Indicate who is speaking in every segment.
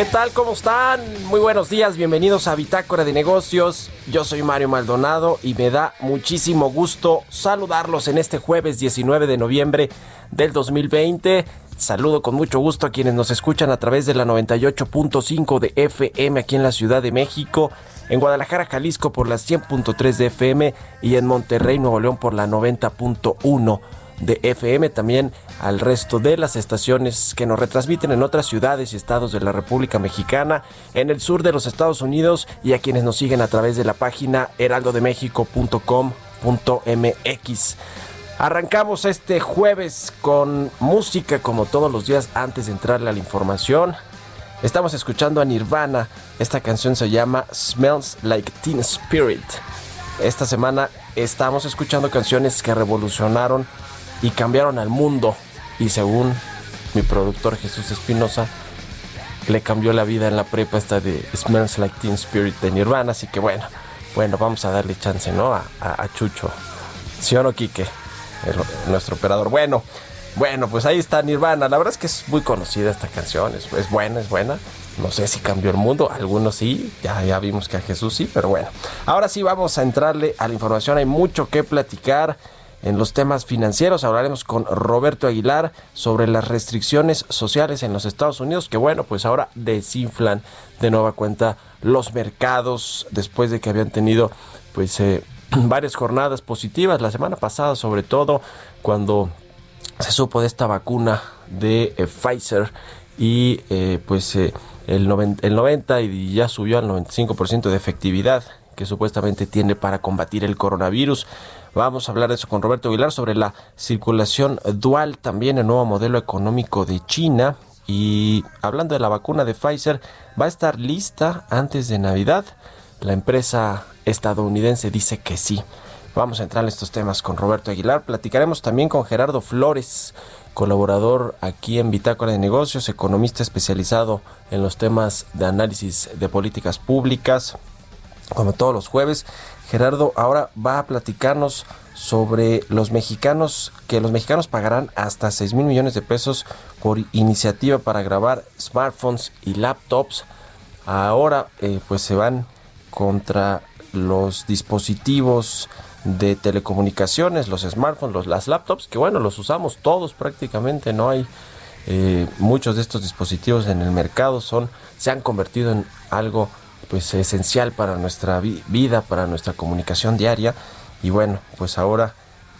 Speaker 1: ¿Qué tal? ¿Cómo están? Muy buenos días, bienvenidos a Bitácora de Negocios. Yo soy Mario Maldonado y me da muchísimo gusto saludarlos en este jueves 19 de noviembre del 2020. Saludo con mucho gusto a quienes nos escuchan a través de la 98.5 de FM aquí en la Ciudad de México, en Guadalajara, Jalisco por las 100.3 de FM y en Monterrey, Nuevo León por la 90.1 de FM, también al resto de las estaciones que nos retransmiten en otras ciudades y estados de la República Mexicana, en el sur de los Estados Unidos y a quienes nos siguen a través de la página heraldodemexico.com.mx. Arrancamos este jueves con música como todos los días antes de entrarle a la información. Estamos escuchando a Nirvana. Esta canción se llama Smells Like Teen Spirit. Esta semana estamos escuchando canciones que revolucionaron y cambiaron al mundo. Y según mi productor Jesús Espinosa, le cambió la vida en la prepa esta de Smells Like Teen Spirit de Nirvana. Así que bueno, bueno, vamos a darle chance, ¿no? A, Chucho. ¿Sí o no, Quique? nuestro operador. Bueno, bueno, pues ahí está Nirvana. La verdad es que es muy conocida esta canción. Es, es buena, es buena. No sé si cambió el mundo, algunos sí, ya, ya vimos que a Jesús sí, pero bueno. Ahora sí vamos a entrarle a la información, hay mucho que platicar en los temas financieros. Hablaremos con Roberto Aguilar sobre las restricciones sociales en los Estados Unidos, que bueno, pues ahora desinflan de nueva cuenta los mercados después de que habían tenido pues eh, varias jornadas positivas la semana pasada, sobre todo cuando se supo de esta vacuna de eh, Pfizer y eh, pues el, 90, el 90 y ya subió al 95% de efectividad que supuestamente tiene para combatir el coronavirus. Vamos a hablar de eso con Roberto Aguilar sobre la circulación dual, también el nuevo modelo económico de China. Y hablando de la vacuna de Pfizer, va a estar lista antes de Navidad. La empresa estadounidense dice que sí. Vamos a entrar en estos temas con Roberto Aguilar. Platicaremos también con Gerardo Flores, colaborador aquí en Bitácora de Negocios, economista especializado en los temas de análisis de políticas públicas. Como todos los jueves, Gerardo ahora va a platicarnos sobre los mexicanos, que los mexicanos pagarán hasta 6 mil millones de pesos por iniciativa para grabar smartphones y laptops. Ahora eh, pues se van contra los dispositivos de telecomunicaciones, los smartphones, los, las laptops, que bueno, los usamos todos prácticamente, no hay eh, muchos de estos dispositivos en el mercado, son, se han convertido en algo pues esencial para nuestra vida, para nuestra comunicación diaria. Y bueno, pues ahora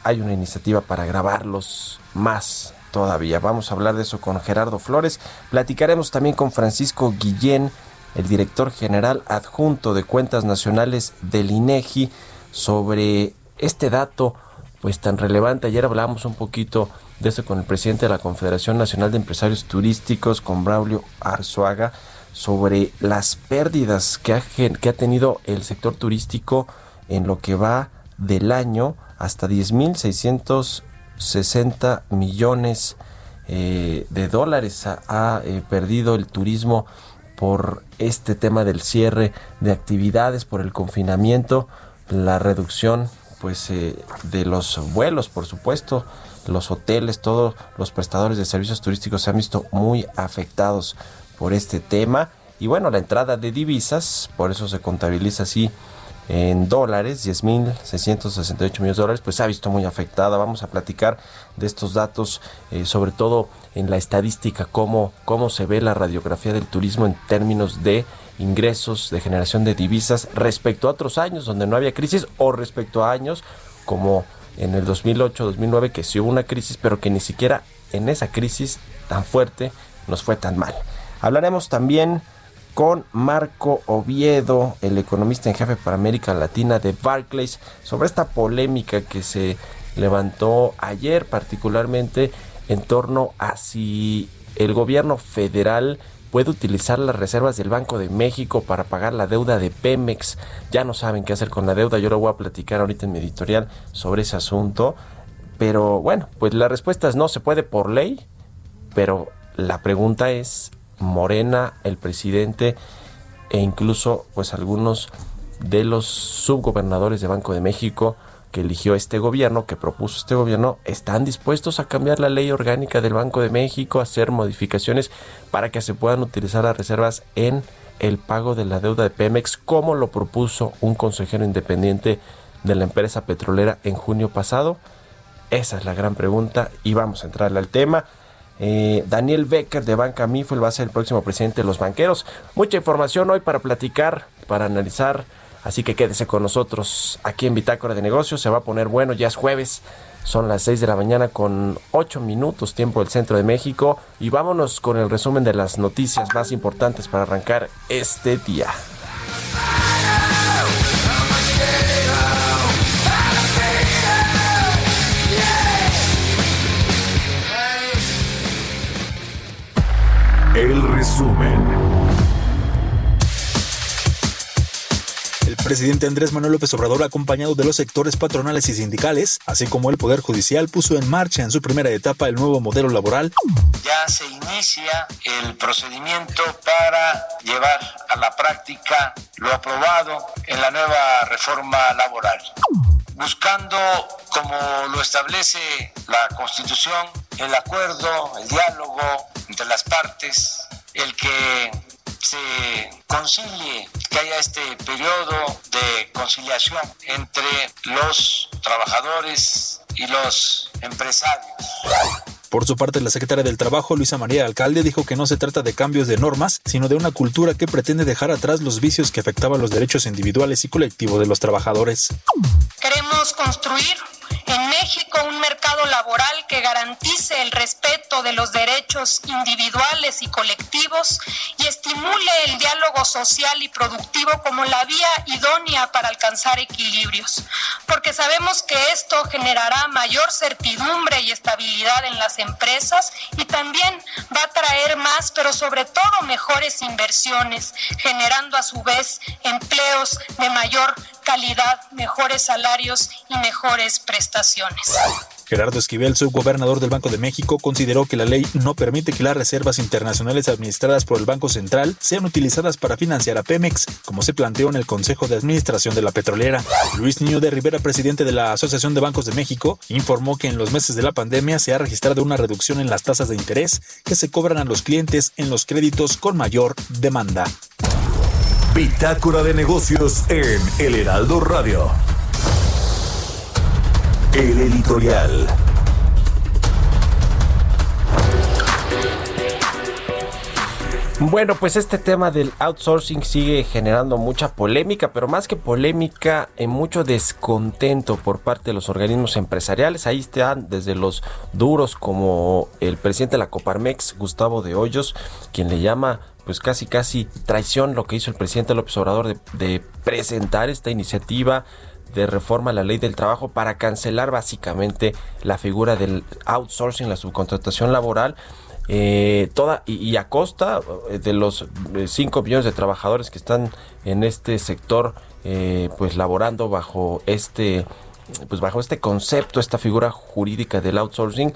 Speaker 1: hay una iniciativa para grabarlos más todavía. Vamos a hablar de eso con Gerardo Flores. Platicaremos también con Francisco Guillén, el director general adjunto de Cuentas Nacionales del INEGI, sobre este dato pues tan relevante. Ayer hablamos un poquito de eso con el presidente de la Confederación Nacional de Empresarios Turísticos, con Braulio Arzuaga sobre las pérdidas que ha, que ha tenido el sector turístico en lo que va del año hasta 10.660 millones eh, de dólares ha, eh, perdido el turismo por este tema del cierre de actividades, por el confinamiento, la reducción pues eh, de los vuelos, por supuesto, los hoteles, todos los prestadores de servicios turísticos se han visto muy afectados por este tema. Y bueno, la entrada de divisas, por eso se contabiliza así en dólares, 10.668 millones de dólares, pues se ha visto muy afectada. Vamos a platicar de estos datos, eh, sobre todo en la estadística, cómo, cómo se ve la radiografía del turismo en términos de ingresos, de generación de divisas respecto a otros años donde no había crisis o respecto a años como en el 2008-2009 que sí hubo una crisis, pero que ni siquiera en esa crisis tan fuerte nos fue tan mal. Hablaremos también con Marco Oviedo, el economista en jefe para América Latina de Barclays, sobre esta polémica que se levantó ayer particularmente en torno a si el gobierno federal puede utilizar las reservas del Banco de México para pagar la deuda de Pemex. Ya no saben qué hacer con la deuda, yo lo voy a platicar ahorita en mi editorial sobre ese asunto. Pero bueno, pues la respuesta es no se puede por ley, pero la pregunta es, Morena, el presidente e incluso pues algunos de los subgobernadores de Banco de México que eligió este gobierno, que propuso este gobierno, están dispuestos a cambiar la ley orgánica del Banco de México, a hacer modificaciones para que se puedan utilizar las reservas en el pago de la deuda de Pemex, como lo propuso un consejero independiente de la empresa petrolera en junio pasado. Esa es la gran pregunta y vamos a entrarle al tema. Eh, Daniel Becker de Banca Mifel va a ser el próximo presidente de los banqueros. Mucha información hoy para platicar, para analizar Así que quédese con nosotros aquí en Bitácora de Negocios. Se va a poner bueno, ya es jueves. Son las 6 de la mañana con 8 minutos tiempo del centro de México. Y vámonos con el resumen de las noticias más importantes para arrancar este día.
Speaker 2: El resumen.
Speaker 3: presidente Andrés Manuel López Obrador, acompañado de los sectores patronales y sindicales, así como el Poder Judicial, puso en marcha en su primera etapa el nuevo modelo laboral.
Speaker 4: Ya se inicia el procedimiento para llevar a la práctica lo aprobado en la nueva reforma laboral, buscando, como lo establece la Constitución, el acuerdo, el diálogo entre las partes, el que se concilie, que haya este periodo de conciliación entre los trabajadores y los empresarios.
Speaker 3: Por su parte, la secretaria del Trabajo, Luisa María Alcalde, dijo que no se trata de cambios de normas, sino de una cultura que pretende dejar atrás los vicios que afectaban los derechos individuales y colectivos de los trabajadores.
Speaker 5: Queremos construir en México un mercado laboral que garantice el respeto de los derechos individuales y colectivos y estimule el diálogo social y productivo como la vía idónea para alcanzar equilibrios, porque sabemos que esto generará mayor certidumbre y estabilidad en las empresas y también va a traer más, pero sobre todo mejores inversiones, generando a su vez empleos de mayor calidad, mejores salarios y mejores prestaciones.
Speaker 3: Gerardo Esquivel, subgobernador del Banco de México, consideró que la ley no permite que las reservas internacionales administradas por el Banco Central sean utilizadas para financiar a Pemex, como se planteó en el Consejo de Administración de la Petrolera. Luis Niño de Rivera, presidente de la Asociación de Bancos de México, informó que en los meses de la pandemia se ha registrado una reducción en las tasas de interés que se cobran a los clientes en los créditos con mayor demanda.
Speaker 2: Bitácora de negocios en El Heraldo Radio. El editorial.
Speaker 1: Bueno, pues este tema del outsourcing sigue generando mucha polémica, pero más que polémica, en eh, mucho descontento por parte de los organismos empresariales. Ahí están desde los duros como el presidente de la Coparmex, Gustavo de Hoyos, quien le llama pues casi casi traición lo que hizo el presidente López Obrador de, presentar esta iniciativa de reforma a la ley del trabajo para cancelar básicamente la figura del outsourcing, la subcontratación laboral. Eh, toda y, a costa eh, de los 5 eh, millones de trabajadores que están en este sector pues laborando bajo este pues bajo este concepto, esta figura jurídica del outsourcing,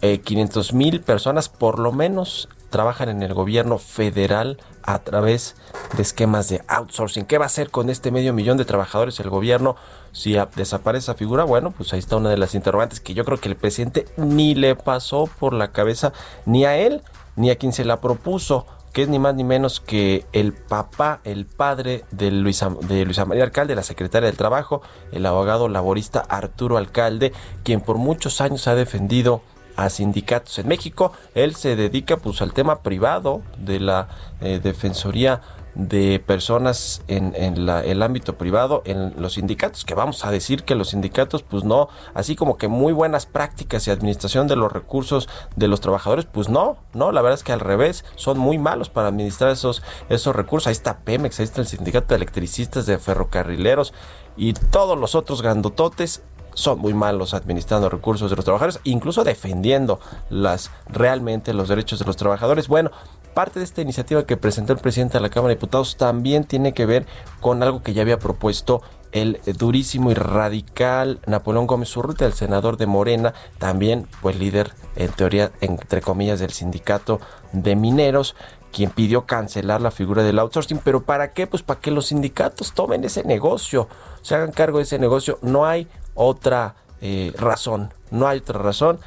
Speaker 1: 500 eh, mil personas por lo menos trabajan en el gobierno federal a través de esquemas de outsourcing. ¿Qué va a hacer con este medio millón de trabajadores el gobierno si desaparece esa figura? Bueno, pues ahí está una de las interrogantes que yo creo que el presidente ni le pasó por la cabeza ni a él ni a quien se la propuso que es ni más ni menos que el papá, el padre de Luisa, de Luisa María Alcalde, la secretaria del Trabajo, el abogado laborista Arturo Alcalde, quien por muchos años ha defendido a sindicatos en México. Él se dedica pues al tema privado de la eh, Defensoría de personas en, el ámbito privado, en los sindicatos, que vamos a decir que los sindicatos, pues no, así como que muy buenas prácticas y administración de los recursos de los trabajadores, pues no, no, la verdad es que al revés, son muy malos para administrar esos, esos recursos. Ahí está Pemex, ahí está el sindicato de electricistas, de ferrocarrileros y todos los otros grandototes son muy malos administrando recursos de los trabajadores, incluso defendiendo las realmente los derechos de los trabajadores. Bueno, parte de esta iniciativa que presentó el presidente de la Cámara de Diputados también tiene que ver con algo que ya había propuesto el durísimo y radical Napoleón Gómez Urrutia, el senador de Morena, también pues líder en teoría entre comillas del sindicato de mineros, quien pidió cancelar la figura del outsourcing, pero ¿para qué? Pues para que los sindicatos tomen ese negocio, se hagan cargo de ese negocio. No hay otra eh, razón, no hay otra razón.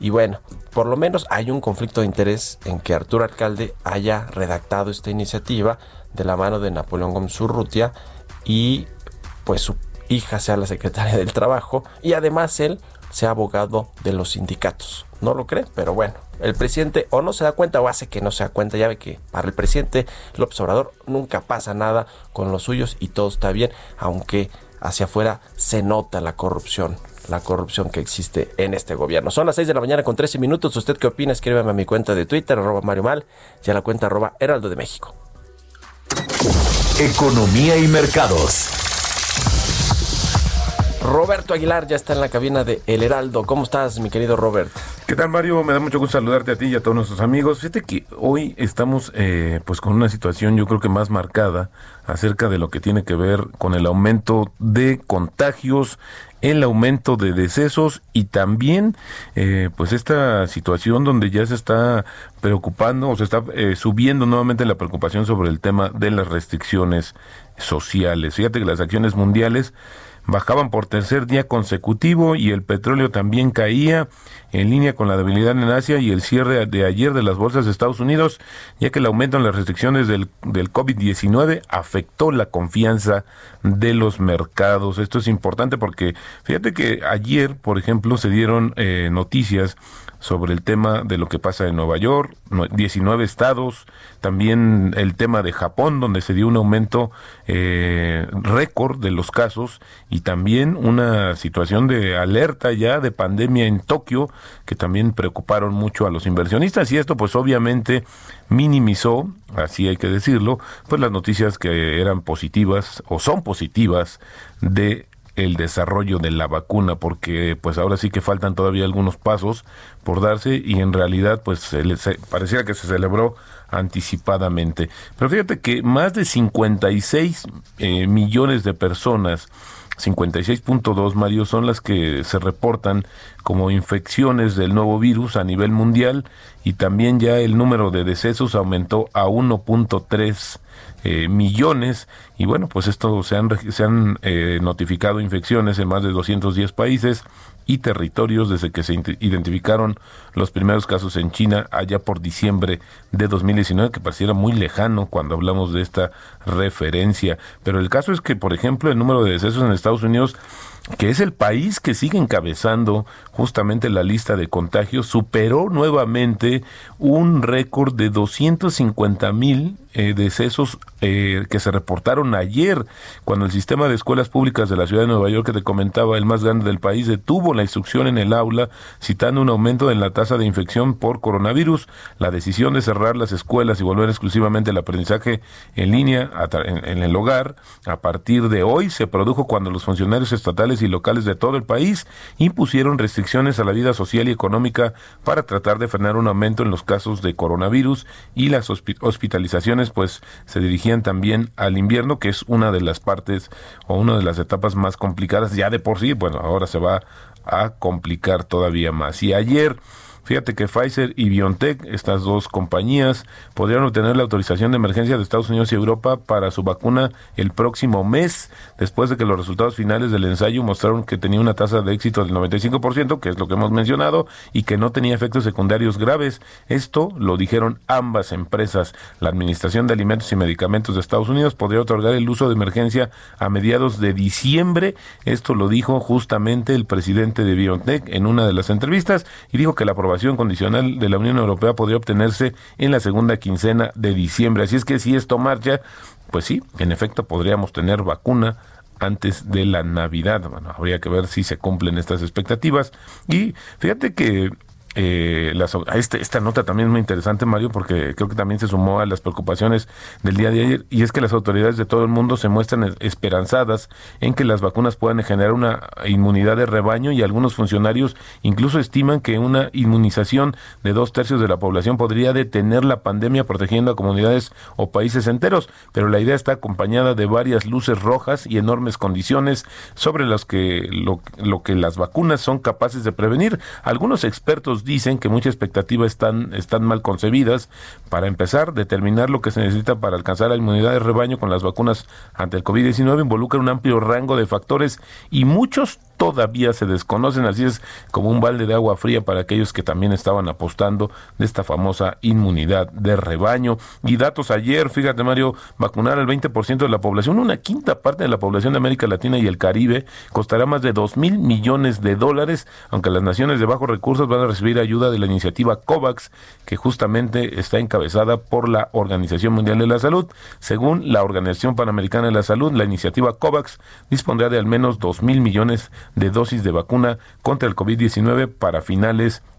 Speaker 1: Y bueno, por lo menos hay un conflicto de interés en que Arturo Alcalde haya redactado esta iniciativa de la mano de Napoleón Gómez Urrutia y pues su hija sea la secretaria del trabajo y además él sea abogado de los sindicatos. No lo cree, pero bueno, el presidente o no se da cuenta o hace que no se da cuenta. Ya ve que para el presidente López Obrador nunca pasa nada con los suyos y todo está bien, aunque hacia afuera se nota la corrupción, la corrupción que existe en este gobierno. Son las 6 de la mañana con 13 minutos. ¿Usted qué opina? Escríbeme a mi cuenta de Twitter, arroba Mario Mal, y a la cuenta arroba Heraldo de México.
Speaker 2: Economía y mercados.
Speaker 1: Roberto Aguilar ya está en la cabina de El Heraldo. ¿Cómo estás, mi querido Robert?
Speaker 6: ¿Qué tal, Mario? Me da mucho gusto saludarte a ti y a todos nuestros amigos. Fíjate que hoy estamos eh, pues con una situación yo creo que más marcada acerca de lo que tiene que ver con el aumento de contagios, el aumento de decesos y también eh, pues esta situación donde ya se está preocupando o se está eh, subiendo nuevamente la preocupación sobre el tema de las restricciones sociales. Fíjate que las acciones mundiales bajaban por tercer día consecutivo y el petróleo también caía en línea con la debilidad en Asia y el cierre de ayer de las bolsas de Estados Unidos, ya que el aumento en las restricciones del, del COVID-19 afectó la confianza de los mercados. Esto es importante porque fíjate que ayer, por ejemplo, se dieron eh, noticias sobre el tema de lo que pasa en Nueva York, 19 estados, también el tema de Japón, donde se dio un aumento eh, récord de los casos, y también una situación de alerta ya de pandemia en Tokio, que también preocuparon mucho a los inversionistas, y esto pues obviamente minimizó, así hay que decirlo, pues las noticias que eran positivas o son positivas de el desarrollo de la vacuna porque pues ahora sí que faltan todavía algunos pasos por darse y en realidad pues se, parecía que se celebró anticipadamente. Pero fíjate que más de 56 eh, millones de personas 56.2, Mario, son las que se reportan como infecciones del nuevo virus a nivel mundial y también ya el número de decesos aumentó a 1.3 eh, millones y bueno, pues esto se han, se han eh, notificado infecciones en más de 210 países y territorios desde que se identificaron los primeros casos en China allá por diciembre de 2019, que pareciera muy lejano cuando hablamos de esta referencia. Pero el caso es que, por ejemplo, el número de decesos en Estados Unidos que es el país que sigue encabezando justamente la lista de contagios, superó nuevamente un récord de 250 mil eh, decesos eh, que se reportaron ayer, cuando el sistema de escuelas públicas de la ciudad de Nueva York, que te comentaba, el más grande del país, detuvo la instrucción en el aula, citando un aumento en la tasa de infección por coronavirus. La decisión de cerrar las escuelas y volver exclusivamente al aprendizaje en línea en el hogar, a partir de hoy, se produjo cuando los funcionarios estatales y locales de todo el país impusieron restricciones a la vida social y económica para tratar de frenar un aumento en los casos de coronavirus y las hospitalizaciones pues se dirigían también al invierno, que es una de las partes o una de las etapas más complicadas ya de por sí, bueno, ahora se va a complicar todavía más. Y ayer Fíjate que Pfizer y BioNTech, estas dos compañías, podrían obtener la autorización de emergencia de Estados Unidos y Europa para su vacuna el próximo mes, después de que los resultados finales del ensayo mostraron que tenía una tasa de éxito del 95%, que es lo que hemos mencionado, y que no tenía efectos secundarios graves. Esto lo dijeron ambas empresas. La Administración de Alimentos y Medicamentos de Estados Unidos podría otorgar el uso de emergencia a mediados de diciembre. Esto lo dijo justamente el presidente de BioNTech en una de las entrevistas y dijo que la aprobación condicional de la Unión Europea podría obtenerse en la segunda quincena de diciembre. Así es que si esto marcha, pues sí, en efecto podríamos tener vacuna antes de la Navidad. Bueno, habría que ver si se cumplen estas expectativas. Y fíjate que eh, este, esta nota también es muy interesante, Mario, porque creo que también se sumó a las preocupaciones del día de ayer, y es que las autoridades de todo el mundo se muestran esperanzadas en que las vacunas puedan generar una inmunidad de rebaño y algunos funcionarios incluso estiman que una inmunización de dos tercios de la población podría detener la pandemia protegiendo a comunidades o países enteros, pero la idea está acompañada de varias luces rojas y enormes condiciones sobre las que lo, lo que las vacunas son capaces de prevenir. Algunos expertos dicen que muchas expectativas están, están mal concebidas. Para empezar, determinar lo que se necesita para alcanzar la inmunidad de rebaño con las vacunas ante el COVID-19 involucra un amplio rango de factores y muchos todavía se desconocen, así es como un balde de agua fría para aquellos que también estaban apostando de esta famosa inmunidad de rebaño. Y datos ayer, fíjate Mario, vacunar al 20% de la población, una quinta parte de la población de América Latina y el Caribe, costará más de 2 mil millones de dólares, aunque las naciones de bajos recursos van a recibir ayuda de la iniciativa COVAX, que justamente está encabezada por la Organización Mundial de la Salud. Según la Organización Panamericana de la Salud, la iniciativa COVAX dispondrá de al menos 2 mil millones de dosis de vacuna contra el COVID-19 para finales de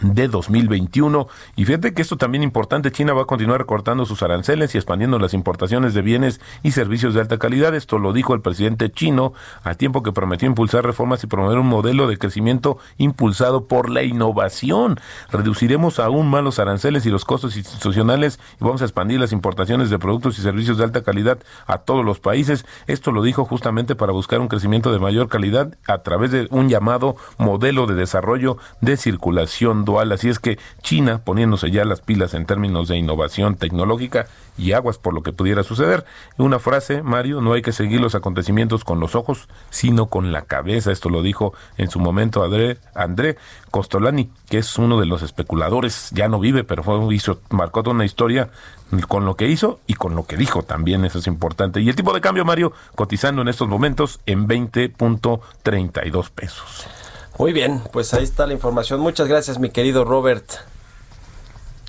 Speaker 6: 2021. Y fíjate que esto también es importante, China va a continuar recortando sus aranceles y expandiendo las importaciones de bienes y servicios de alta calidad. Esto lo dijo el presidente chino a tiempo que prometió impulsar reformas y promover un modelo de crecimiento impulsado por la innovación. Reduciremos aún más los aranceles y los costos institucionales y vamos a expandir las importaciones de productos y servicios de alta calidad a todos los países. Esto lo dijo justamente para buscar un crecimiento de mayor calidad a través de un llamado modelo de desarrollo de circulación Así es que China, poniéndose ya las pilas en términos de innovación tecnológica y aguas por lo que pudiera suceder. Una frase, Mario, no hay que seguir los acontecimientos con los ojos, sino con la cabeza. Esto lo dijo en su momento André, André Costolani, que es uno de los especuladores, ya no vive, pero fue, hizo, marcó toda una historia con lo que hizo y con lo que dijo también, eso es importante. Y el tipo de cambio, Mario, cotizando en estos momentos en 20.32 pesos.
Speaker 1: Muy bien, pues ahí está la información. Muchas gracias, mi querido Robert.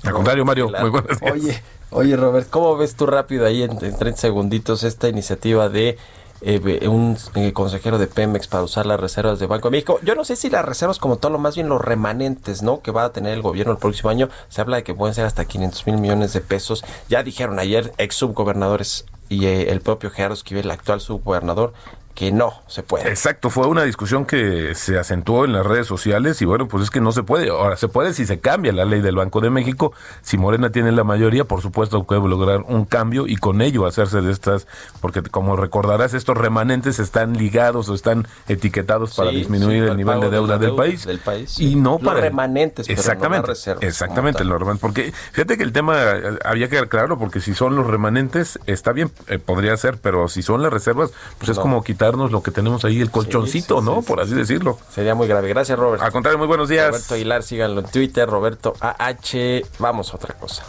Speaker 6: Al contrario, Mario, muy buenas
Speaker 1: Oye, oye, Robert, ¿cómo ves tú rápido ahí en, 30 segunditos esta iniciativa de eh, un eh, consejero de Pemex para usar las reservas de Banco de México. Yo no sé si las reservas como todo, lo más bien los remanentes, ¿no? Que va a tener el gobierno el próximo año. Se habla de que pueden ser hasta 500 mil millones de pesos. Ya dijeron ayer ex subgobernadores y eh, el propio Gerardo Esquivel, el actual subgobernador, que no se puede.
Speaker 6: Exacto, fue una discusión que se acentuó en las redes sociales y bueno, pues es que no se puede. Ahora, se puede si se cambia la ley del Banco de México. Si Morena tiene la mayoría, por supuesto puede lograr un cambio y con ello hacerse de estas, porque como recordarás, estos remanentes están ligados o están etiquetados para disminuir el nivel de deuda, del, país,
Speaker 1: del país.
Speaker 6: Y no
Speaker 1: para... remanentes,
Speaker 6: exactamente, Exactamente, los remanentes. Porque fíjate que el tema eh, había que aclararlo, porque si son los remanentes, está bien, eh, podría ser, pero si son las reservas, pues es como quitar lo que tenemos ahí, el colchoncito, ¿no? Por así decirlo.
Speaker 1: Sería muy grave. Gracias, Robert.
Speaker 6: Al contrario, muy buenos días.
Speaker 1: Roberto Aguilar, síganlo en Twitter, Roberto AH. Vamos a otra cosa.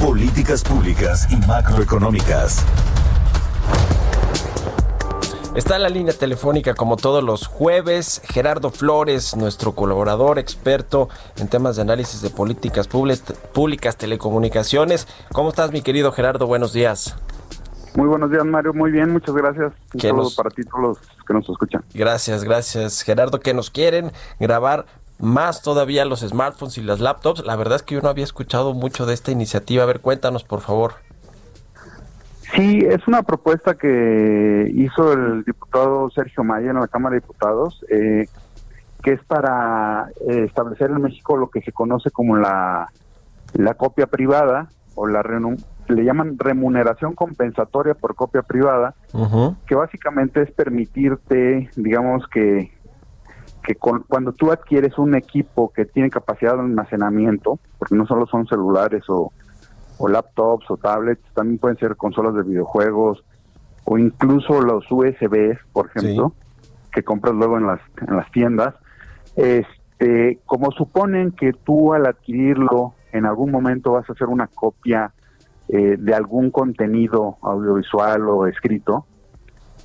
Speaker 2: Políticas públicas y macroeconómicas.
Speaker 1: Está en la línea telefónica como todos los jueves Gerardo Flores, nuestro colaborador experto en temas de análisis de políticas públicas, telecomunicaciones. ¿Cómo estás mi querido Gerardo? Buenos días.
Speaker 7: Muy buenos días, Mario. Muy bien, muchas gracias. Un saludo para ti, todos los que nos escuchan.
Speaker 1: Gracias, gracias, Gerardo. Que nos quieren grabar más todavía los smartphones y las laptops. La verdad es que yo no había escuchado mucho de esta iniciativa. A ver, cuéntanos, por favor.
Speaker 7: Sí, es una propuesta que hizo el diputado Sergio Maya en la Cámara de Diputados, eh, que es para eh, establecer en México lo que se conoce como la, la copia privada o la le llaman remuneración compensatoria por copia privada, que básicamente es permitirte, digamos que que cuando tú adquieres un equipo que tiene capacidad de almacenamiento, porque no solo son celulares o, laptops o tablets, también pueden ser consolas de videojuegos o incluso los USBs, por ejemplo, que compras luego en las, en las tiendas, este, como suponen que tú al adquirirlo en algún momento vas a hacer una copia eh, de algún contenido audiovisual o escrito,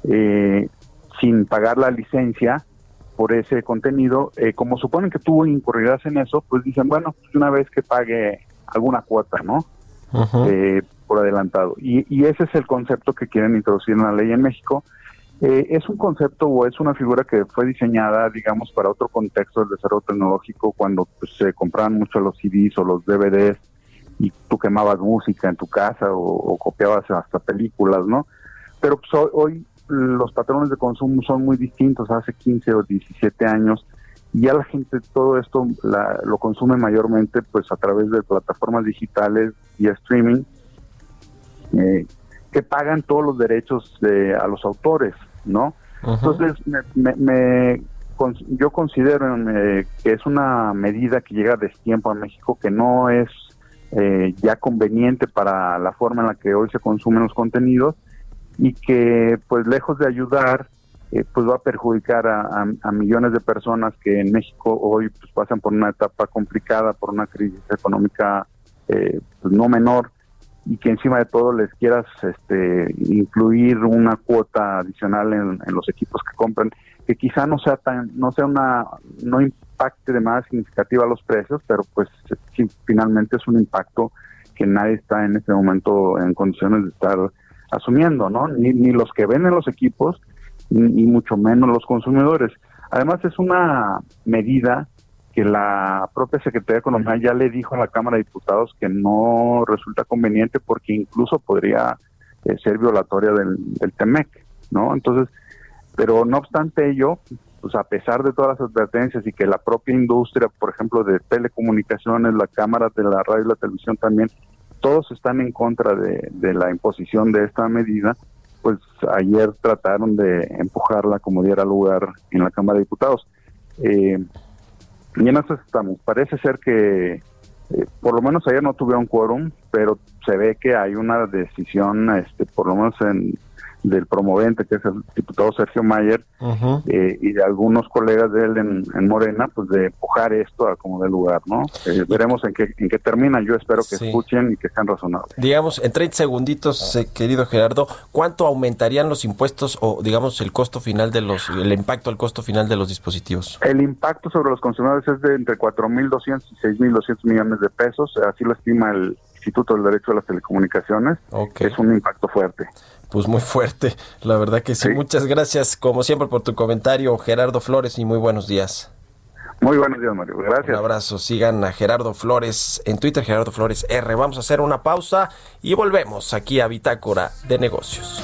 Speaker 7: eh, sin pagar la licencia por ese contenido, eh, como suponen que tú incurrirás en eso, pues dicen, bueno, pues una vez que pague alguna cuota, ¿no? por adelantado. Y, y, ese es el concepto que quieren introducir en la ley en México. es un concepto o es una figura que fue diseñada, digamos, para otro contexto del desarrollo tecnológico, cuando pues, se compraban mucho los CDs o los DVDs y tú quemabas música en tu casa o, copiabas hasta películas, ¿no? Pero pues, hoy, los patrones de consumo son muy distintos, hace 15 o 17 años, y ya la gente todo esto lo consume mayormente pues a través de plataformas digitales y streaming, eh, que pagan todos los derechos de, a los autores, ¿no? Entonces, me, yo considero eh, que es una medida que llega a destiempo a México, que no es eh, ya conveniente para la forma en la que hoy se consumen los contenidos y que pues lejos de ayudar eh, pues va a perjudicar a, millones de personas que en México hoy pues pasan por una etapa complicada por una crisis económica eh, pues, no menor y que encima de todo les quieras este incluir una cuota adicional en, los equipos que compran que quizá no sea tan no sea una no impacte de manera significativa los precios, pero pues finalmente es un impacto que nadie está en este momento en condiciones de estar asumiendo, ¿no? Ni, ni los que venden los equipos, ni, mucho menos los consumidores. Además es una medida que la propia Secretaría de Economía ya le dijo a la Cámara de Diputados que no resulta conveniente porque incluso podría eh, ser violatoria del, del TEMEC, ¿no? Entonces, pero no obstante ello, pues a pesar de todas las advertencias y que la propia industria, por ejemplo, de telecomunicaciones, la cámara de la radio y la televisión también, todos están en contra de, la imposición de esta medida, pues ayer trataron de empujarla como diera lugar en la Cámara de Diputados. Eh, y en eso estamos. Parece ser que eh, por lo menos ayer no tuvieron quórum, pero se ve que hay una decisión, este, por lo menos en del promovente, que es el diputado Sergio Mayer, eh, y de algunos colegas de él en, Morena, pues de empujar esto a como de lugar, ¿no? Eh, veremos en qué, en qué termina. Yo espero que escuchen y que sean razonables.
Speaker 1: Digamos, en 30 segunditos, eh, querido Gerardo, ¿cuánto aumentarían los impuestos o, digamos, el costo final de los, el impacto al costo final de los dispositivos?
Speaker 7: El impacto sobre los consumidores es de entre 4.200 y 6.200 millones de pesos, así lo estima el Instituto del Derecho a las Telecomunicaciones. Es un impacto fuerte
Speaker 1: pues muy fuerte. La verdad que sí. Muchas gracias, como siempre, por tu comentario, Gerardo Flores, y muy buenos días.
Speaker 7: Muy buenos días, Mario. Gracias.
Speaker 1: Un abrazo. Sigan a Gerardo Flores en Twitter, Gerardo Flores R. Vamos a hacer una pausa y volvemos aquí a Bitácora de Negocios.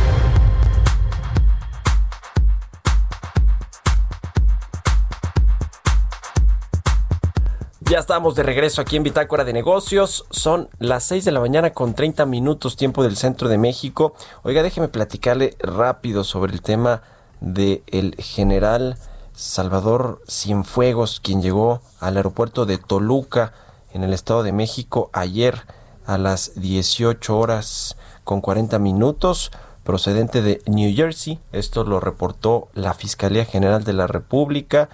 Speaker 1: Estamos de regreso aquí en Bitácora de Negocios. Son las 6 de la mañana con 30 minutos tiempo del centro de México. Oiga, déjeme platicarle rápido sobre el tema del el general Salvador Cienfuegos, quien llegó al aeropuerto de Toluca en el Estado de México ayer a las 18 horas con 40 minutos procedente de New Jersey. Esto lo reportó la Fiscalía General de la República.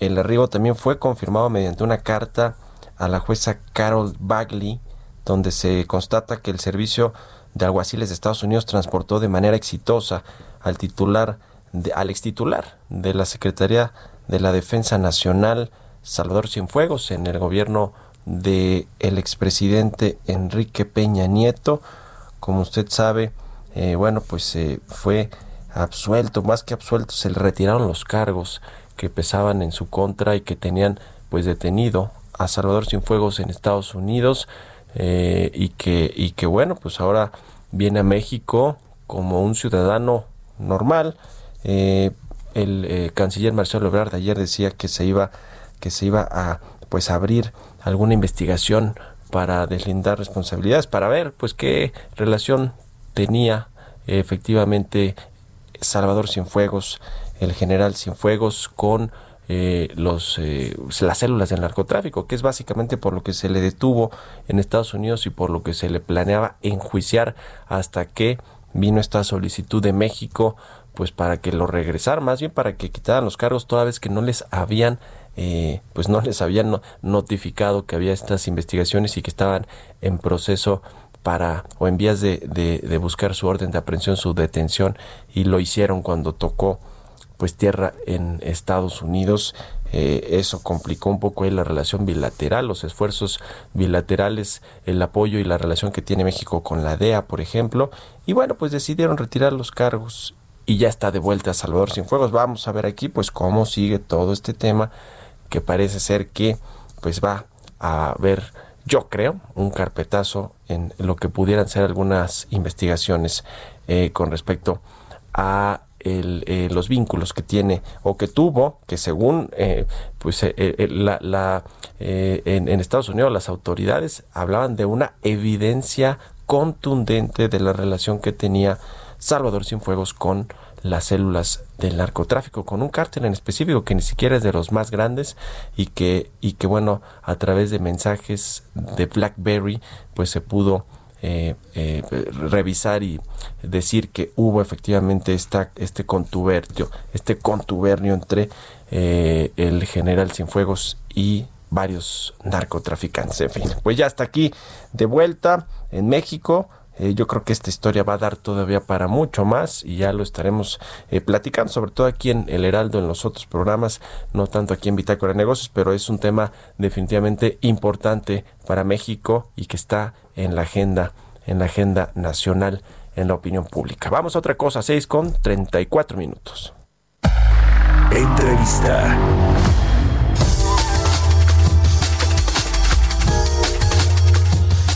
Speaker 1: El arribo también fue confirmado mediante una carta a la jueza Carol Bagley, donde se constata que el servicio de Alguaciles de Estados Unidos transportó de manera exitosa al titular, al extitular de la Secretaría de la Defensa Nacional, Salvador Cienfuegos, en el gobierno de el expresidente Enrique Peña Nieto. Como usted sabe, eh, bueno, pues eh, fue absuelto, más que absuelto, se le retiraron los cargos que pesaban en su contra y que tenían pues detenido a Salvador Cienfuegos en Estados Unidos eh, y que y que bueno pues ahora viene a México como un ciudadano normal. El canciller Marcelo Ebrard ayer decía que se iba que se iba a pues abrir alguna investigación para deslindar responsabilidades para ver pues qué relación tenía efectivamente Salvador Cienfuegos, el general Cienfuegos, con eh, los, eh, las células del narcotráfico, que es básicamente por lo que se le detuvo en Estados Unidos y por lo que se le planeaba enjuiciar hasta que vino esta solicitud de México, pues para que lo regresara, más bien para que quitaran los cargos toda vez que no les habían eh, pues no les habían notificado que había estas investigaciones y que estaban en proceso para o en vías de, de, buscar su orden de aprehensión, su detención y lo hicieron cuando tocó pues tierra en Estados Unidos. Eh, eso complicó un poco ahí la relación bilateral, los esfuerzos bilaterales, el apoyo y la relación que tiene México con la DEA, por ejemplo. Y bueno, pues decidieron retirar los cargos y ya está de vuelta Salvador Cienfuegos. Vamos a ver aquí pues cómo sigue todo este tema que parece ser que pues va a haber yo creo, un carpetazo en lo que pudieran ser algunas investigaciones eh, con respecto a eh, los vínculos que tiene o que tuvo, que según eh, pues la, en, en, Estados Unidos las autoridades hablaban de una evidencia contundente de la relación que tenía Salvador Cienfuegos con las células del narcotráfico con un cártel en específico que ni siquiera es de los más grandes y que y que bueno a través de mensajes de BlackBerry pues se pudo eh, eh, revisar y decir que hubo efectivamente esta, este contubernio este contubernio entre eh, el general Cienfuegos y varios narcotraficantes. En fin pues ya está aquí de vuelta en México. Yo creo que esta historia va a dar todavía para mucho más y ya lo estaremos platicando, sobre todo aquí en El Heraldo, en los otros programas, no tanto aquí en Bitácora de Negocios, pero es un tema definitivamente importante para México y que está en la agenda, en la agenda nacional, en la opinión pública. Vamos a otra cosa, 6 con 34 minutos.
Speaker 2: Entrevista.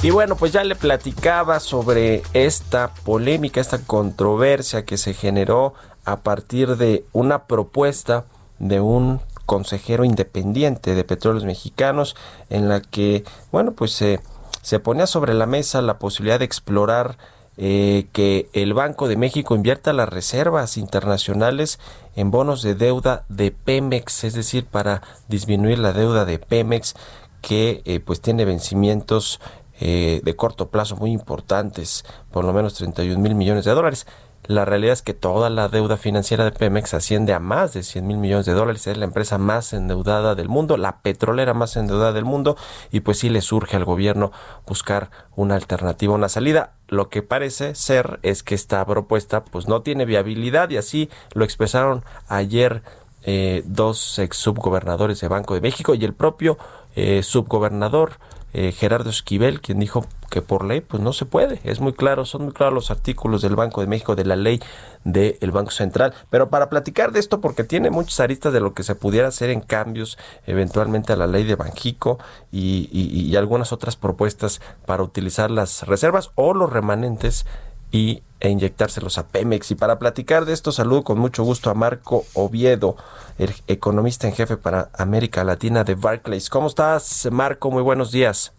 Speaker 1: Y bueno, pues ya le platicaba sobre esta polémica, esta controversia que se generó a partir de una propuesta de un consejero independiente de Petróleos Mexicanos en la que, bueno, pues se, se ponía sobre la mesa la posibilidad de explorar eh, que el Banco de México invierta las reservas internacionales en bonos de deuda de Pemex, es decir, para disminuir la deuda de Pemex que eh, pues tiene vencimientos eh, de corto plazo muy importantes, por lo menos 31 mil millones de dólares. La realidad es que toda la deuda financiera de Pemex asciende a más de 100 mil millones de dólares. Es la empresa más endeudada del mundo, la petrolera más endeudada del mundo, y pues sí le surge al gobierno buscar una alternativa, una salida. Lo que parece ser es que esta propuesta pues no tiene viabilidad y así lo expresaron ayer eh, dos ex subgobernadores de Banco de México y el propio eh, subgobernador eh, Gerardo Esquivel, quien dijo que por ley pues no se puede. Es muy claro, son muy claros los artículos del Banco de México, de la ley del Banco Central. Pero para platicar de esto, porque tiene muchas aristas de lo que se pudiera hacer en cambios eventualmente a la ley de Banjico y, y algunas otras propuestas para utilizar las reservas o los remanentes y, e inyectárselos a Pemex. Y para platicar de esto, saludo con mucho gusto a Marco Oviedo, el economista en jefe para América Latina de Barclays. ¿Cómo estás, Marco? Muy buenos días.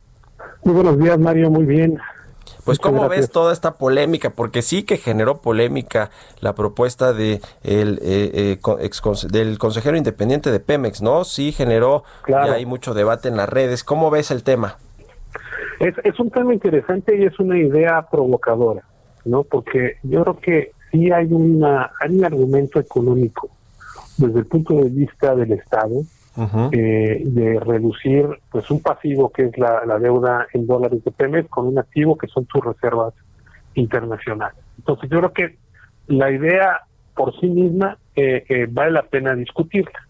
Speaker 8: Muy buenos días, Mario. Muy bien.
Speaker 1: Pues cómo ves toda esta polémica, porque sí que generó polémica la propuesta de el, eh, eh, del consejero independiente de Pemex, ¿no? Sí generó, claro. hay mucho debate en las redes. ¿Cómo ves el tema?
Speaker 8: Es, es un tema interesante y es una idea provocadora, ¿no? Porque yo creo que sí hay, una, hay un argumento económico desde el punto de vista del Estado, eh, de reducir pues un pasivo que es la, deuda en dólares de Pemex con un activo que son sus reservas internacionales. Entonces yo creo que la idea por sí misma eh, eh, vale la pena discutirla.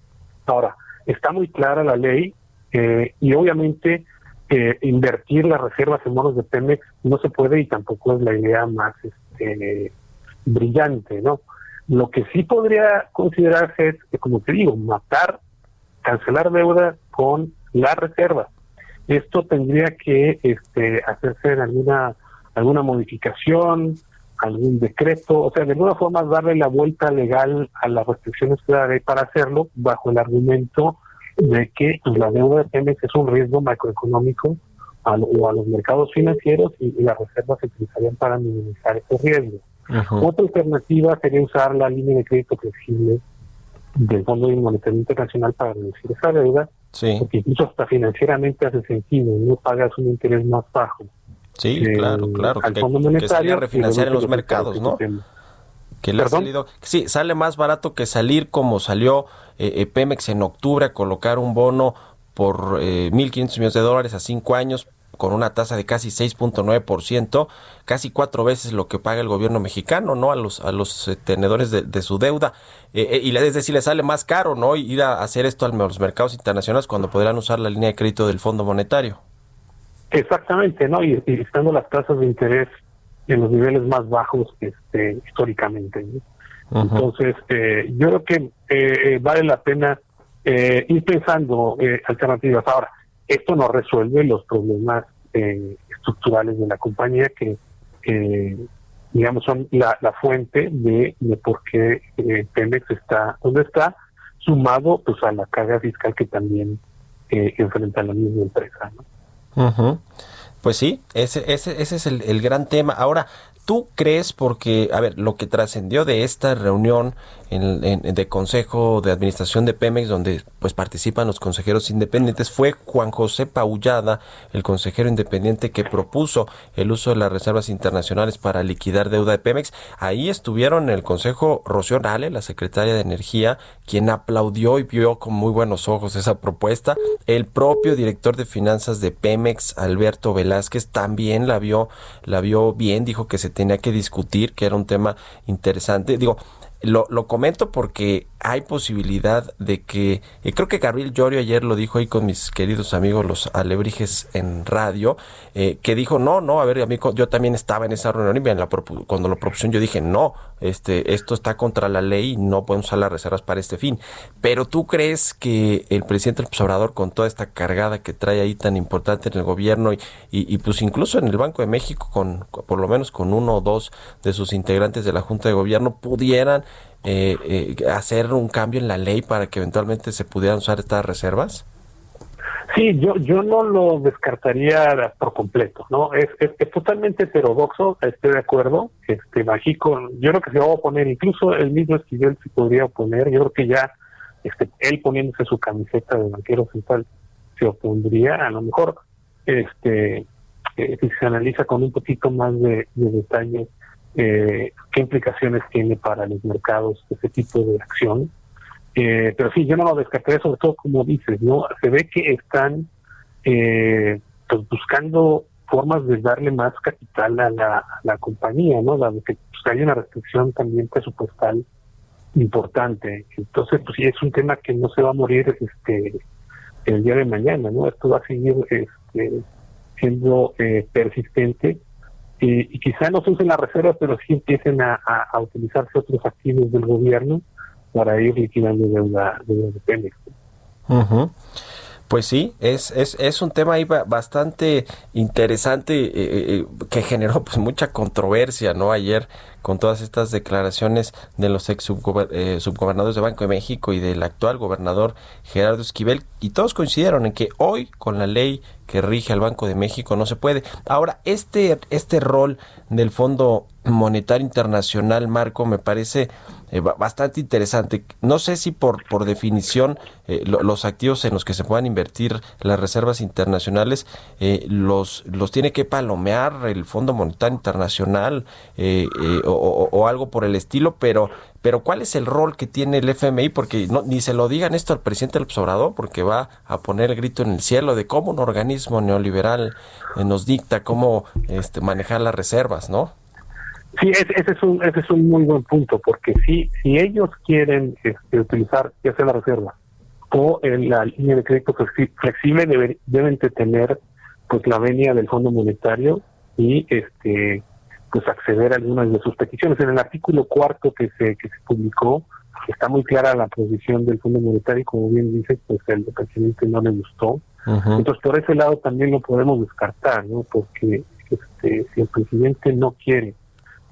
Speaker 8: Ahora, está muy clara la ley eh, y obviamente invertir las reservas en monos de Pemex no se puede y tampoco es la idea más este, brillante, ¿no? Lo que sí podría considerarse es, como te digo, matar, cancelar deuda con la reserva. Esto tendría que este, hacerse en alguna alguna modificación, algún decreto, o sea, de alguna forma darle la vuelta legal a las restricciones que da para hacerlo bajo el argumento de que pues, la deuda de Pemex es un riesgo macroeconómico a, o a los mercados financieros y, las reservas se utilizarían para minimizar ese riesgo. Otra alternativa sería usar la línea de crédito flexible del Fondo Monetario Internacional para reducir esa deuda, porque incluso hasta financieramente hace sentido, no pagas un interés más bajo
Speaker 1: Sí, claro, claro.
Speaker 8: Al que, Fondo Monetario.
Speaker 1: refinanciar en los mercados, ¿no? Que le ha salido, sí, sale más barato que salir como salió eh, eh, Pemex en octubre a colocar un bono por eh, 1.500 millones de dólares a cinco años con una tasa de casi 6.9%, casi cuatro veces lo que paga el gobierno mexicano, ¿no? A los, a los eh, tenedores de, su deuda. y es decir, le sale más caro, ¿no? Ir a hacer esto a los mercados internacionales cuando podrán usar la línea de crédito del Fondo Monetario.
Speaker 8: Exactamente, ¿no? Y, estando las tasas de interés en los niveles más bajos este, históricamente. Entonces, eh, yo creo que eh, vale la pena eh, ir pensando alternativas. Ahora, esto no resuelve los problemas estructurales de la compañía que, digamos, son la, fuente de, de por qué Pemex está donde está, sumado pues a la carga fiscal que también enfrenta la misma empresa. ¿no?
Speaker 1: Pues sí, ese, ese, ese es el, el, gran tema. Ahora, ¿Tú crees, porque, a ver, lo que trascendió de esta reunión en, de Consejo de Administración de Pemex, donde pues participan los consejeros independientes, fue Juan José Paullada, el consejero independiente que propuso el uso de las reservas internacionales para liquidar deuda de Pemex. Ahí estuvieron en el Consejo Rocío Nale, la secretaria de Energía, quien aplaudió y vio con muy buenos ojos esa propuesta. El propio director de finanzas de Pemex, Alberto Velázquez, también la vio, la vio bien, dijo que se tenía que discutir, que era un tema interesante. Digo, lo, lo comento porque hay posibilidad de que, y creo que Gabriel Llorio ayer lo dijo ahí con mis queridos amigos los alebrijes en radio, eh, que dijo, no, no, a ver, amigo, yo también estaba en esa reunión y la cuando lo propusieron yo dije, no, este, esto está contra la ley y no podemos usar las reservas para este fin. Pero tú crees que el presidente del Obrador, con toda esta cargada que trae ahí tan importante en el gobierno y, y, pues incluso en el Banco de México, con por lo menos con uno o dos de sus integrantes de la Junta de Gobierno, pudieran eh, eh, hacer un cambio en la ley para que eventualmente se pudieran usar estas reservas?
Speaker 8: Sí, yo yo no lo descartaría por completo, ¿no? Es, es, totalmente heterodoxo, estoy de acuerdo. Este México, yo creo que se va a oponer, incluso el mismo Esquivel se podría oponer. Yo creo que ya este, él poniéndose su camiseta de banquero central se opondría. A lo mejor, este, eh, si se analiza con un poquito más de, de detalle eh, qué implicaciones tiene para los mercados ese tipo de acción. Eh, pero sí, yo no lo descarté, sobre todo como dices, ¿no? Se ve que están eh, pues buscando formas de darle más capital a la, compañía, ¿no? Dado que pues, hay una restricción también presupuestal importante. Entonces, pues sí, es un tema que no se va a morir este el día de mañana, ¿no? Esto va a seguir este, siendo eh, persistente y, quizá no se usen las reservas, pero sí empiecen a, utilizarse otros activos del gobierno para ir liquidando deuda, de Pemex.
Speaker 1: Pues sí, es, es, es un tema ahí bastante interesante eh, eh, eh, que generó pues mucha controversia, ¿no? Ayer con todas estas declaraciones de los ex subgobernadores de Banco de México y del actual gobernador Gerardo Esquivel y todos coincidieron en que hoy con la ley que rige al Banco de México no se puede. Ahora, este, este rol del Fondo Monetario Internacional, Marco, me parece eh, bastante interesante. No sé si por, por definición eh, los activos en los que se puedan invertir las reservas internacionales eh, los, los tiene que palomear el Fondo Monetario Internacional o, o, algo por el estilo, pero pero ¿cuál es el rol que tiene el FMI? Porque no, ni se lo digan esto al presidente del Obrador, porque va a poner el grito en el cielo de cómo un organismo neoliberal nos dicta cómo este, manejar las reservas, ¿no?
Speaker 8: Sí, ese, es un ese es un muy buen punto, porque si, si ellos quieren este, utilizar ya sea la reserva o en la línea de crédito flexible, deben de tener pues la venia del Fondo Monetario y este pues acceder a algunas de sus peticiones. En el artículo cuarto que se que se publicó está muy clara la posición del Fondo Monetario y como bien dice, pues el presidente no le gustó. Entonces por ese lado también lo podemos descartar, ¿no? Porque este, si el presidente no quiere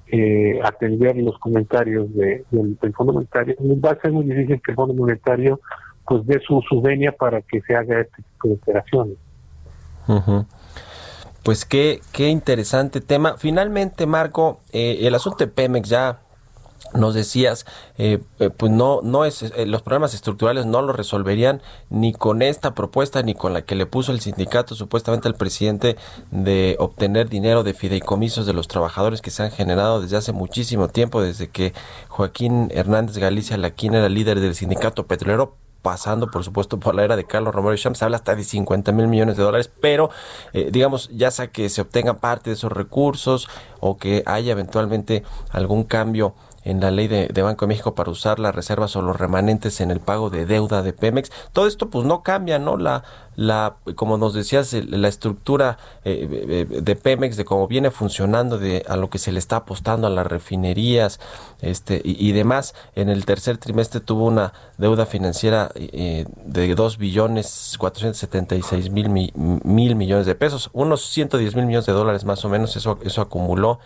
Speaker 8: eh, atender los comentarios de, del, Fondo Monetario, va a ser muy difícil que el Fondo Monetario pues dé su, su venia para que se haga este tipo de operaciones.
Speaker 1: Pues qué, qué interesante tema. Finalmente, Marco, eh, el asunto de Pemex ya nos decías, eh, eh, pues no, no es, los problemas estructurales no lo resolverían ni con esta propuesta ni con la que le puso el sindicato supuestamente al presidente de obtener dinero de fideicomisos de los trabajadores que se han generado desde hace muchísimo tiempo, desde que Joaquín Hernández Galicia Laquín era líder del sindicato petrolero pasando por supuesto por la era de Carlos Romero Champs, habla hasta de 50 mil millones de dólares, pero eh, digamos, ya sea que se obtenga parte de esos recursos o que haya eventualmente algún cambio en la ley de, Banco de México para usar las reservas o los remanentes en el pago de deuda de Pemex. Todo esto pues no cambia, ¿no? La, la como nos decías, la estructura eh, eh, de Pemex, de cómo viene funcionando, de a lo que se le está apostando a las refinerías este y, demás. En el tercer trimestre tuvo una deuda financiera eh, de 2 billones 476 mil, mil millones de pesos, unos 110 mil millones de dólares más o menos, eso, eso acumuló.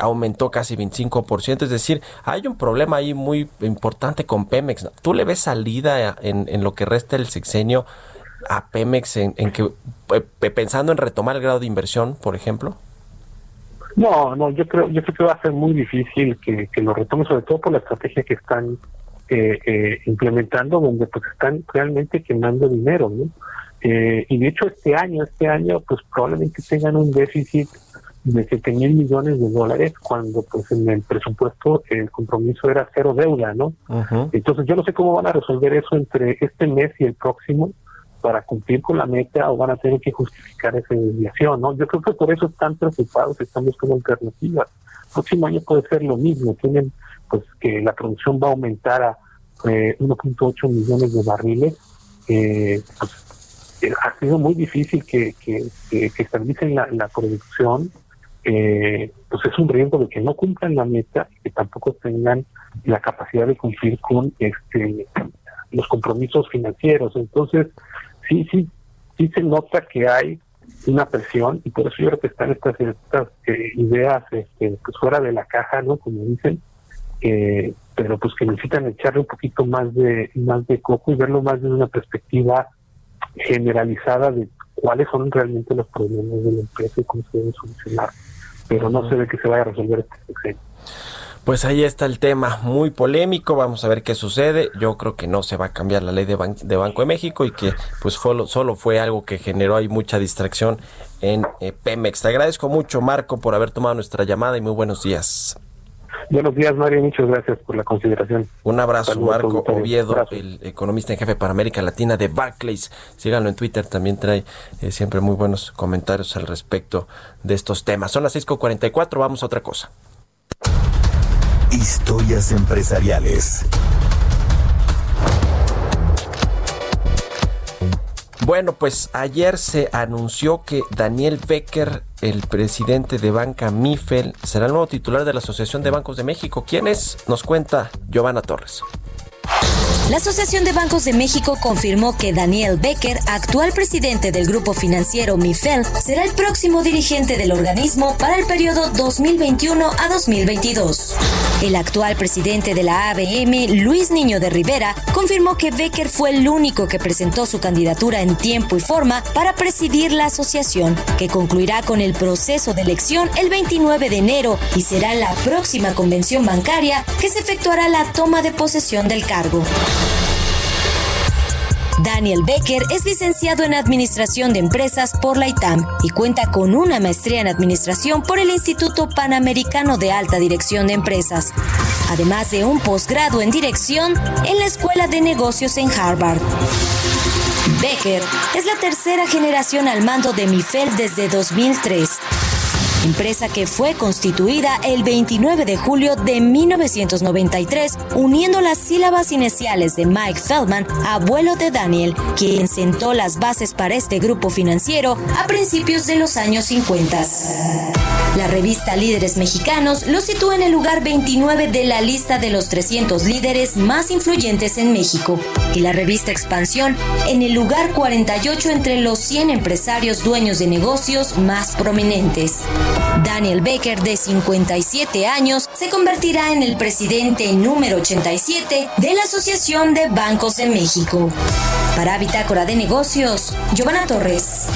Speaker 1: aumentó casi 25%, es decir, hay un problema ahí muy importante con Pemex. ¿Tú le ves salida en, lo que resta del sexenio a Pemex en, que eh, pensando en retomar el grado de inversión, por ejemplo?
Speaker 8: No, no, yo creo, yo creo que va a ser muy difícil que, lo retome, sobre todo por la estrategia que están eh, eh, implementando, donde pues están realmente quemando dinero, ¿no? y de hecho este año, este año, pues probablemente tengan un déficit de 7 mil millones de dólares cuando pues en el presupuesto el compromiso era cero deuda, ¿no? Entonces yo no sé cómo van a resolver eso entre este mes y el próximo para cumplir con la meta o van a tener que justificar esa desviación, ¿no? Yo creo que por eso están preocupados, están buscando alternativas. El próximo año puede ser lo mismo, tienen pues que la producción va a aumentar a 1.8 eh, millones de barriles, eh, pues, eh, ha sido muy difícil que, que, que, la, la producción eh, pues es un riesgo de que no cumplan la meta y que tampoco tengan la capacidad de cumplir con este los compromisos financieros. Entonces, sí, sí, sí se nota que hay una presión y por eso yo creo que están estas, estas eh, ideas este, pues fuera de la caja, ¿no? Como dicen, eh, pero pues que necesitan echarle un poquito más de más de coco y verlo más desde una perspectiva generalizada de cuáles son realmente los problemas de la empresa y cómo se deben solucionar pero no se ve que se vaya a resolver este sexenio.
Speaker 1: Pues ahí está el tema, muy polémico, vamos a ver qué sucede. Yo creo que no se va a cambiar la ley de, Banco de México y que pues solo fue algo que generó ahí mucha distracción en eh, Pemex. Te agradezco mucho, Marco, por haber tomado nuestra llamada y muy buenos días.
Speaker 8: Buenos días, Mario. Muchas gracias por la consideración.
Speaker 1: Un abrazo, Marco Oviedo, el economista en jefe para América Latina de Barclays. Síganlo en Twitter, también trae eh, siempre muy buenos comentarios al respecto de estos temas. Son las 6.44, vamos a otra cosa.
Speaker 2: Historias empresariales.
Speaker 1: Bueno, pues ayer se anunció que Daniel Becker, el presidente de Banca Mifel, será el nuevo titular de la Asociación de Bancos de México. ¿Quién es? Nos cuenta Giovanna Torres.
Speaker 9: La Asociación de Bancos de México confirmó que Daniel Becker, actual presidente del grupo financiero MIFEL, será el próximo dirigente del organismo para el periodo 2021 a 2022. El actual presidente de la ABM, Luis Niño de Rivera, confirmó que Becker fue el único que presentó su candidatura en tiempo y forma para presidir la asociación, que concluirá con el proceso de elección el 29 de enero y será la próxima convención bancaria que se efectuará la toma de posesión del Daniel Becker es licenciado en Administración de Empresas por la ITAM y cuenta con una maestría en Administración por el Instituto Panamericano de Alta Dirección de Empresas, además de un posgrado en Dirección en la Escuela de Negocios en Harvard. Becker es la tercera generación al mando de MIFEL desde 2003 empresa que fue constituida el 29 de julio de 1993, uniendo las sílabas iniciales de Mike Feldman, abuelo de Daniel, quien sentó las bases para este grupo financiero a principios de los años 50. La revista Líderes Mexicanos lo sitúa en el lugar 29 de la lista de los 300 líderes más influyentes en México y la revista Expansión en el lugar 48 entre los 100 empresarios dueños de negocios más prominentes. Daniel Baker, de 57 años, se convertirá en el presidente número 87 de la Asociación de Bancos de México. Para Bitácora de Negocios, Giovanna Torres.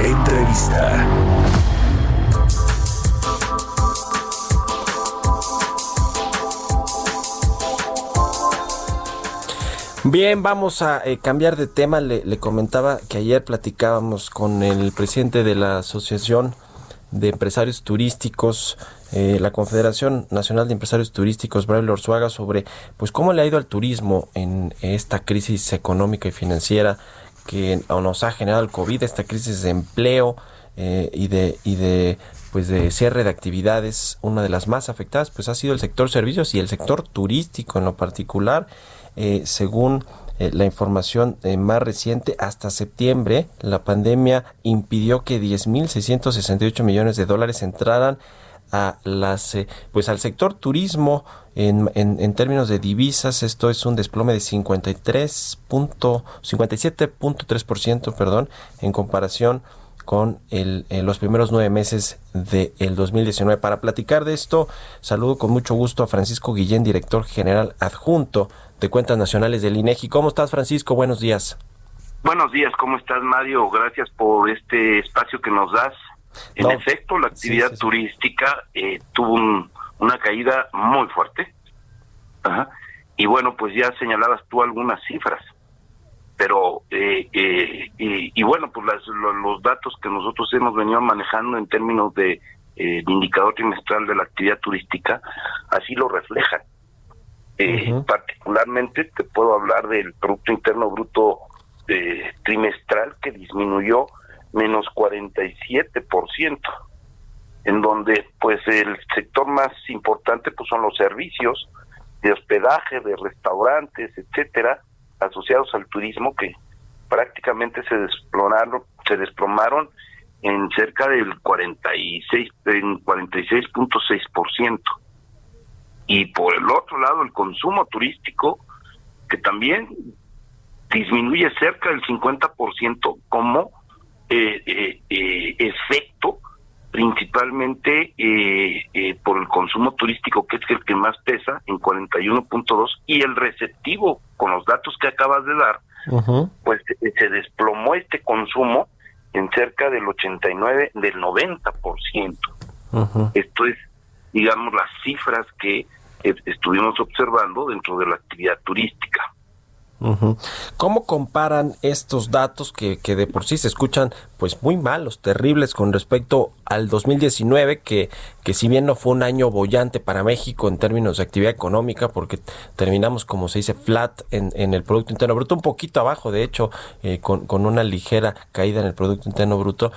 Speaker 2: Entrevista.
Speaker 1: Bien, vamos a eh, cambiar de tema. Le, comentaba que ayer platicábamos con el presidente de la Asociación de Empresarios Turísticos, eh, la Confederación Nacional de Empresarios Turísticos, Braille Orzuaga, sobre pues cómo le ha ido al turismo en esta crisis económica y financiera que nos ha generado el COVID, esta crisis de empleo eh, y de y de pues de cierre de actividades, una de las más afectadas pues ha sido el sector servicios y el sector turístico en lo particular, eh, según eh, la información más reciente, hasta septiembre la pandemia impidió que 10.668 millones de dólares entraran a las pues al sector turismo en, en, términos de divisas esto es un desplome de 53 57.3% perdón en comparación con los primeros nueve meses del de 2019. Para platicar de esto, saludo con mucho gusto a Francisco Guillén, director general adjunto de Cuentas Nacionales del INEGI. ¿Cómo estás, Francisco? Buenos días.
Speaker 10: Buenos días, ¿cómo estás, Mario? Gracias por este espacio que nos das. En efecto, la actividad turística eh, tuvo una caída muy fuerte. Y bueno, pues ya señalabas tú algunas cifras. Pero, eh, eh, y, bueno, pues los datos que nosotros hemos venido manejando en términos de, indicador trimestral de la actividad turística, así lo reflejan. Particularmente te puedo hablar del Producto Interno Bruto trimestral que disminuyó menos 47%, en donde pues el sector más importante pues son los servicios de hospedaje, de restaurantes, etcétera, asociados al turismo que prácticamente se desplomaron, se desplomaron en cerca del 46 en 46.6%. Y por el otro lado el consumo turístico que también disminuye cerca del 50% como eh, eh, eh, efecto principalmente por el consumo turístico, que es el que más pesa, en 41.2, y el receptivo, con los datos que acabas de dar, pues se desplomó este consumo en cerca del 89, del 90%. Esto es, digamos, las cifras que estuvimos observando dentro de la actividad turística.
Speaker 1: ¿Cómo comparan estos datos que, que, de por sí se escuchan pues muy malos, terribles con respecto al 2019 que, que si bien no fue un año bollante para México en términos de actividad económica porque terminamos como se dice flat en, en el Producto Interno Bruto, un poquito abajo de hecho eh, con, con una ligera caída en el Producto Interno Bruto,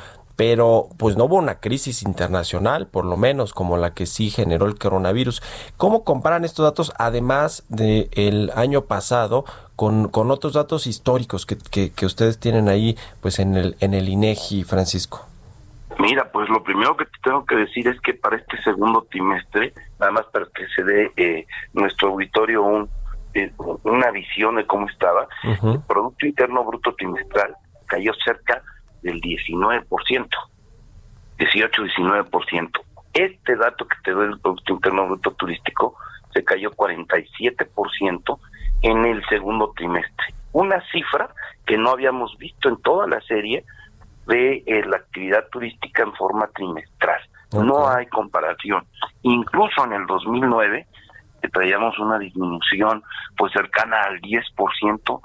Speaker 1: pero pues no hubo una crisis internacional, por lo menos como la que sí generó el coronavirus. ¿Cómo comparan estos datos, además del año pasado, con, con otros datos históricos que, que, ustedes tienen ahí pues en el, en el INEGI, Francisco?
Speaker 10: Mira, pues lo primero que te tengo que decir es que para este segundo trimestre, nada más para que se dé eh, nuestro auditorio un, eh, una visión de cómo estaba, el Producto Interno Bruto Trimestral cayó cerca del 19%, 18-19%. Este dato que te doy del Producto Interno Bruto Turístico se cayó 47% en el segundo trimestre. Una cifra que no habíamos visto en toda la serie de eh, la actividad turística en forma trimestral. No hay comparación. Incluso en el 2009 que traíamos una disminución pues cercana al 10%,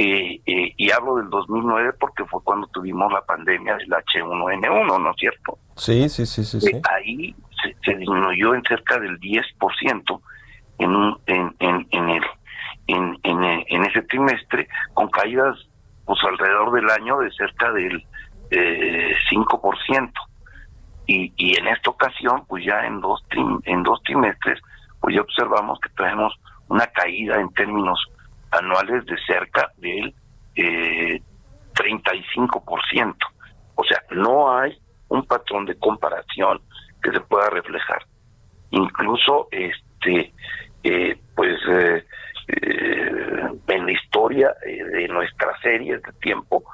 Speaker 10: eh, eh, y hablo del 2009 porque fue cuando tuvimos la pandemia del H1N1, ¿no es cierto?
Speaker 1: Sí, sí, sí, sí.
Speaker 10: Eh, ahí se, disminuyó en cerca del 10% en, un, en, en, en, el, en, en, en ese trimestre, con caídas pues alrededor del año de cerca del eh, 5%. Y, y en esta ocasión, pues ya en dos, en dos trimestres, pues ya observamos que tenemos una caída en términos anuales de cerca del eh, 35%. O sea, no hay un patrón de comparación que se pueda reflejar. Incluso, este, eh, pues, eh, eh, en la historia de nuestras series de tiempo,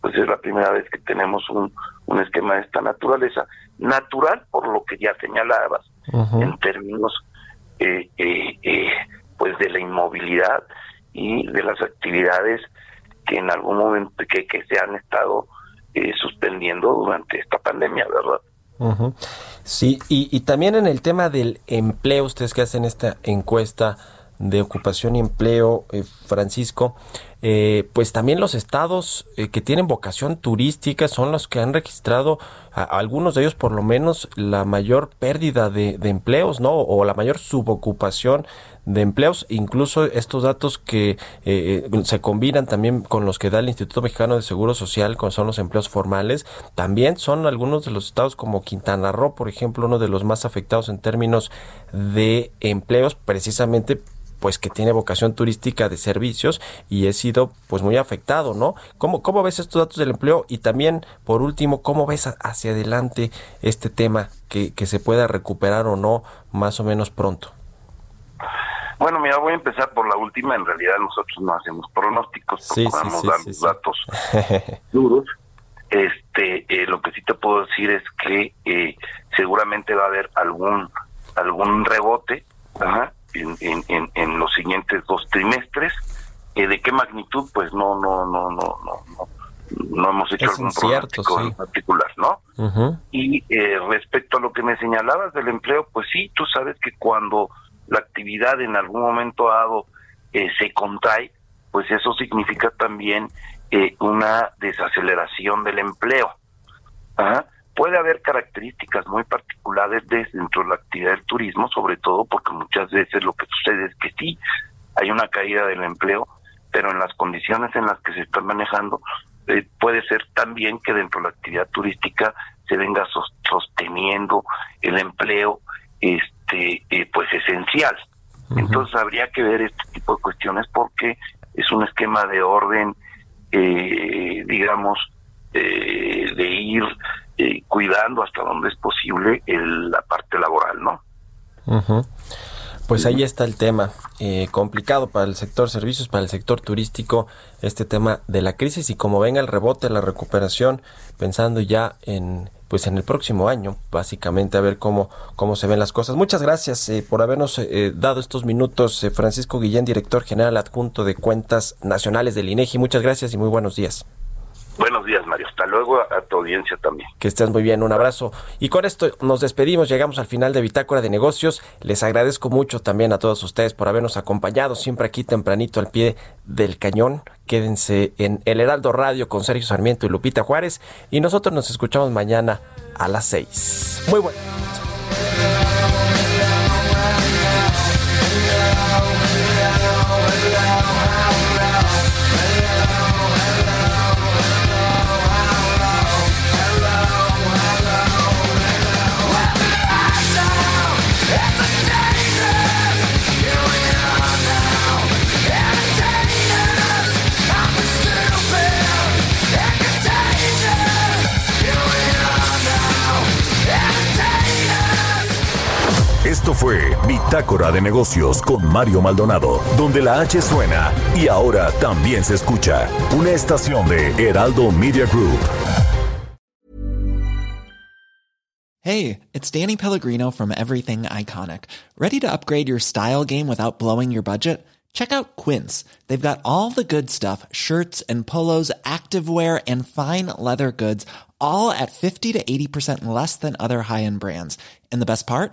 Speaker 10: pues es la primera vez que tenemos un, un esquema de esta naturaleza. Natural, por lo que ya señalabas, en términos pues de la inmovilidad y de las actividades que en algún momento que, que se han estado eh, suspendiendo durante esta pandemia, ¿verdad?
Speaker 1: Sí, y, y también en el tema del empleo, ustedes que hacen esta encuesta de ocupación y empleo, eh, Francisco, eh, pues también los estados eh, que tienen vocación turística son los que han registrado, algunos de ellos por lo menos, la mayor pérdida de, empleos, ¿no? O la mayor subocupación de empleos, incluso estos datos que eh, se combinan también con los que da el Instituto Mexicano de Seguro Social, con son los empleos formales, también son algunos de los estados como Quintana Roo, por ejemplo, uno de los más afectados en términos de empleos, precisamente pues que tiene vocación turística de servicios y he sido pues muy afectado, ¿no? ¿Cómo, cómo ves estos datos del empleo? Y también, por último, ¿cómo ves hacia adelante este tema que, que se pueda recuperar o no más o menos pronto?
Speaker 10: Bueno, mira, voy a empezar por la última. En realidad nosotros no hacemos pronósticos, sí, podemos dar datos duros. Este, eh, lo que sí te puedo decir es que eh, seguramente va a haber algún algún rebote, ajá, en, en, en, los siguientes dos trimestres. Eh, ¿De qué magnitud? Pues no, no, no, no, no, no, hemos hecho algún pronóstico en particular, ¿no? Y eh, respecto a lo que me señalabas del empleo, pues sí, tú sabes que cuando la actividad en algún momento dado eh, se contrae, pues eso significa también eh, una desaceleración del empleo. Ajá puede haber características muy particulares dentro de la actividad del turismo, sobre todo porque muchas veces lo que sucede es que sí, hay una caída del empleo, pero en las condiciones en las que se están manejando, eh, puede ser también que dentro de la actividad turística se venga sosteniendo el empleo este eh, pues esencial. Entonces habría que ver este tipo de cuestiones porque es un esquema de orden, eh, digamos, de ir eh, cuidando hasta donde es posible la parte laboral, ¿no?
Speaker 1: Pues ahí está el tema, eh, complicado para el sector servicios, para el sector turístico, este tema de la crisis y como venga el rebote, la recuperación, pensando ya en pues en el próximo año, básicamente a ver cómo, cómo se ven las cosas. Muchas gracias eh, por habernos dado estos minutos, Francisco Guillén, director general adjunto de Cuentas Nacionales del INEGI. Muchas gracias y muy buenos días.
Speaker 10: Buenos días, Mario. Hasta luego a, tu audiencia también.
Speaker 1: Que estés muy bien, un abrazo. Y con esto nos despedimos, llegamos al final de Bitácora de Negocios. Les agradezco mucho también a todos ustedes por habernos acompañado siempre aquí tempranito al pie del cañón. Quédense en El Heraldo Radio con Sergio Sarmiento y Lupita Juárez. Y nosotros nos escuchamos mañana a las seis. Muy bueno.
Speaker 2: Esto fue Bitácora de Negocios con Mario Maldonado, donde la H suena y ahora también se escucha. Una estación de Heraldo Media Group.
Speaker 11: Hey, it's Danny Pellegrino from Everything Iconic. ¿Ready to upgrade your style game without blowing your budget? Check out Quince. They've got all the good stuff shirts and polos, activewear, and fine leather goods, all at 50 to 80% less than other high end brands. And the best part?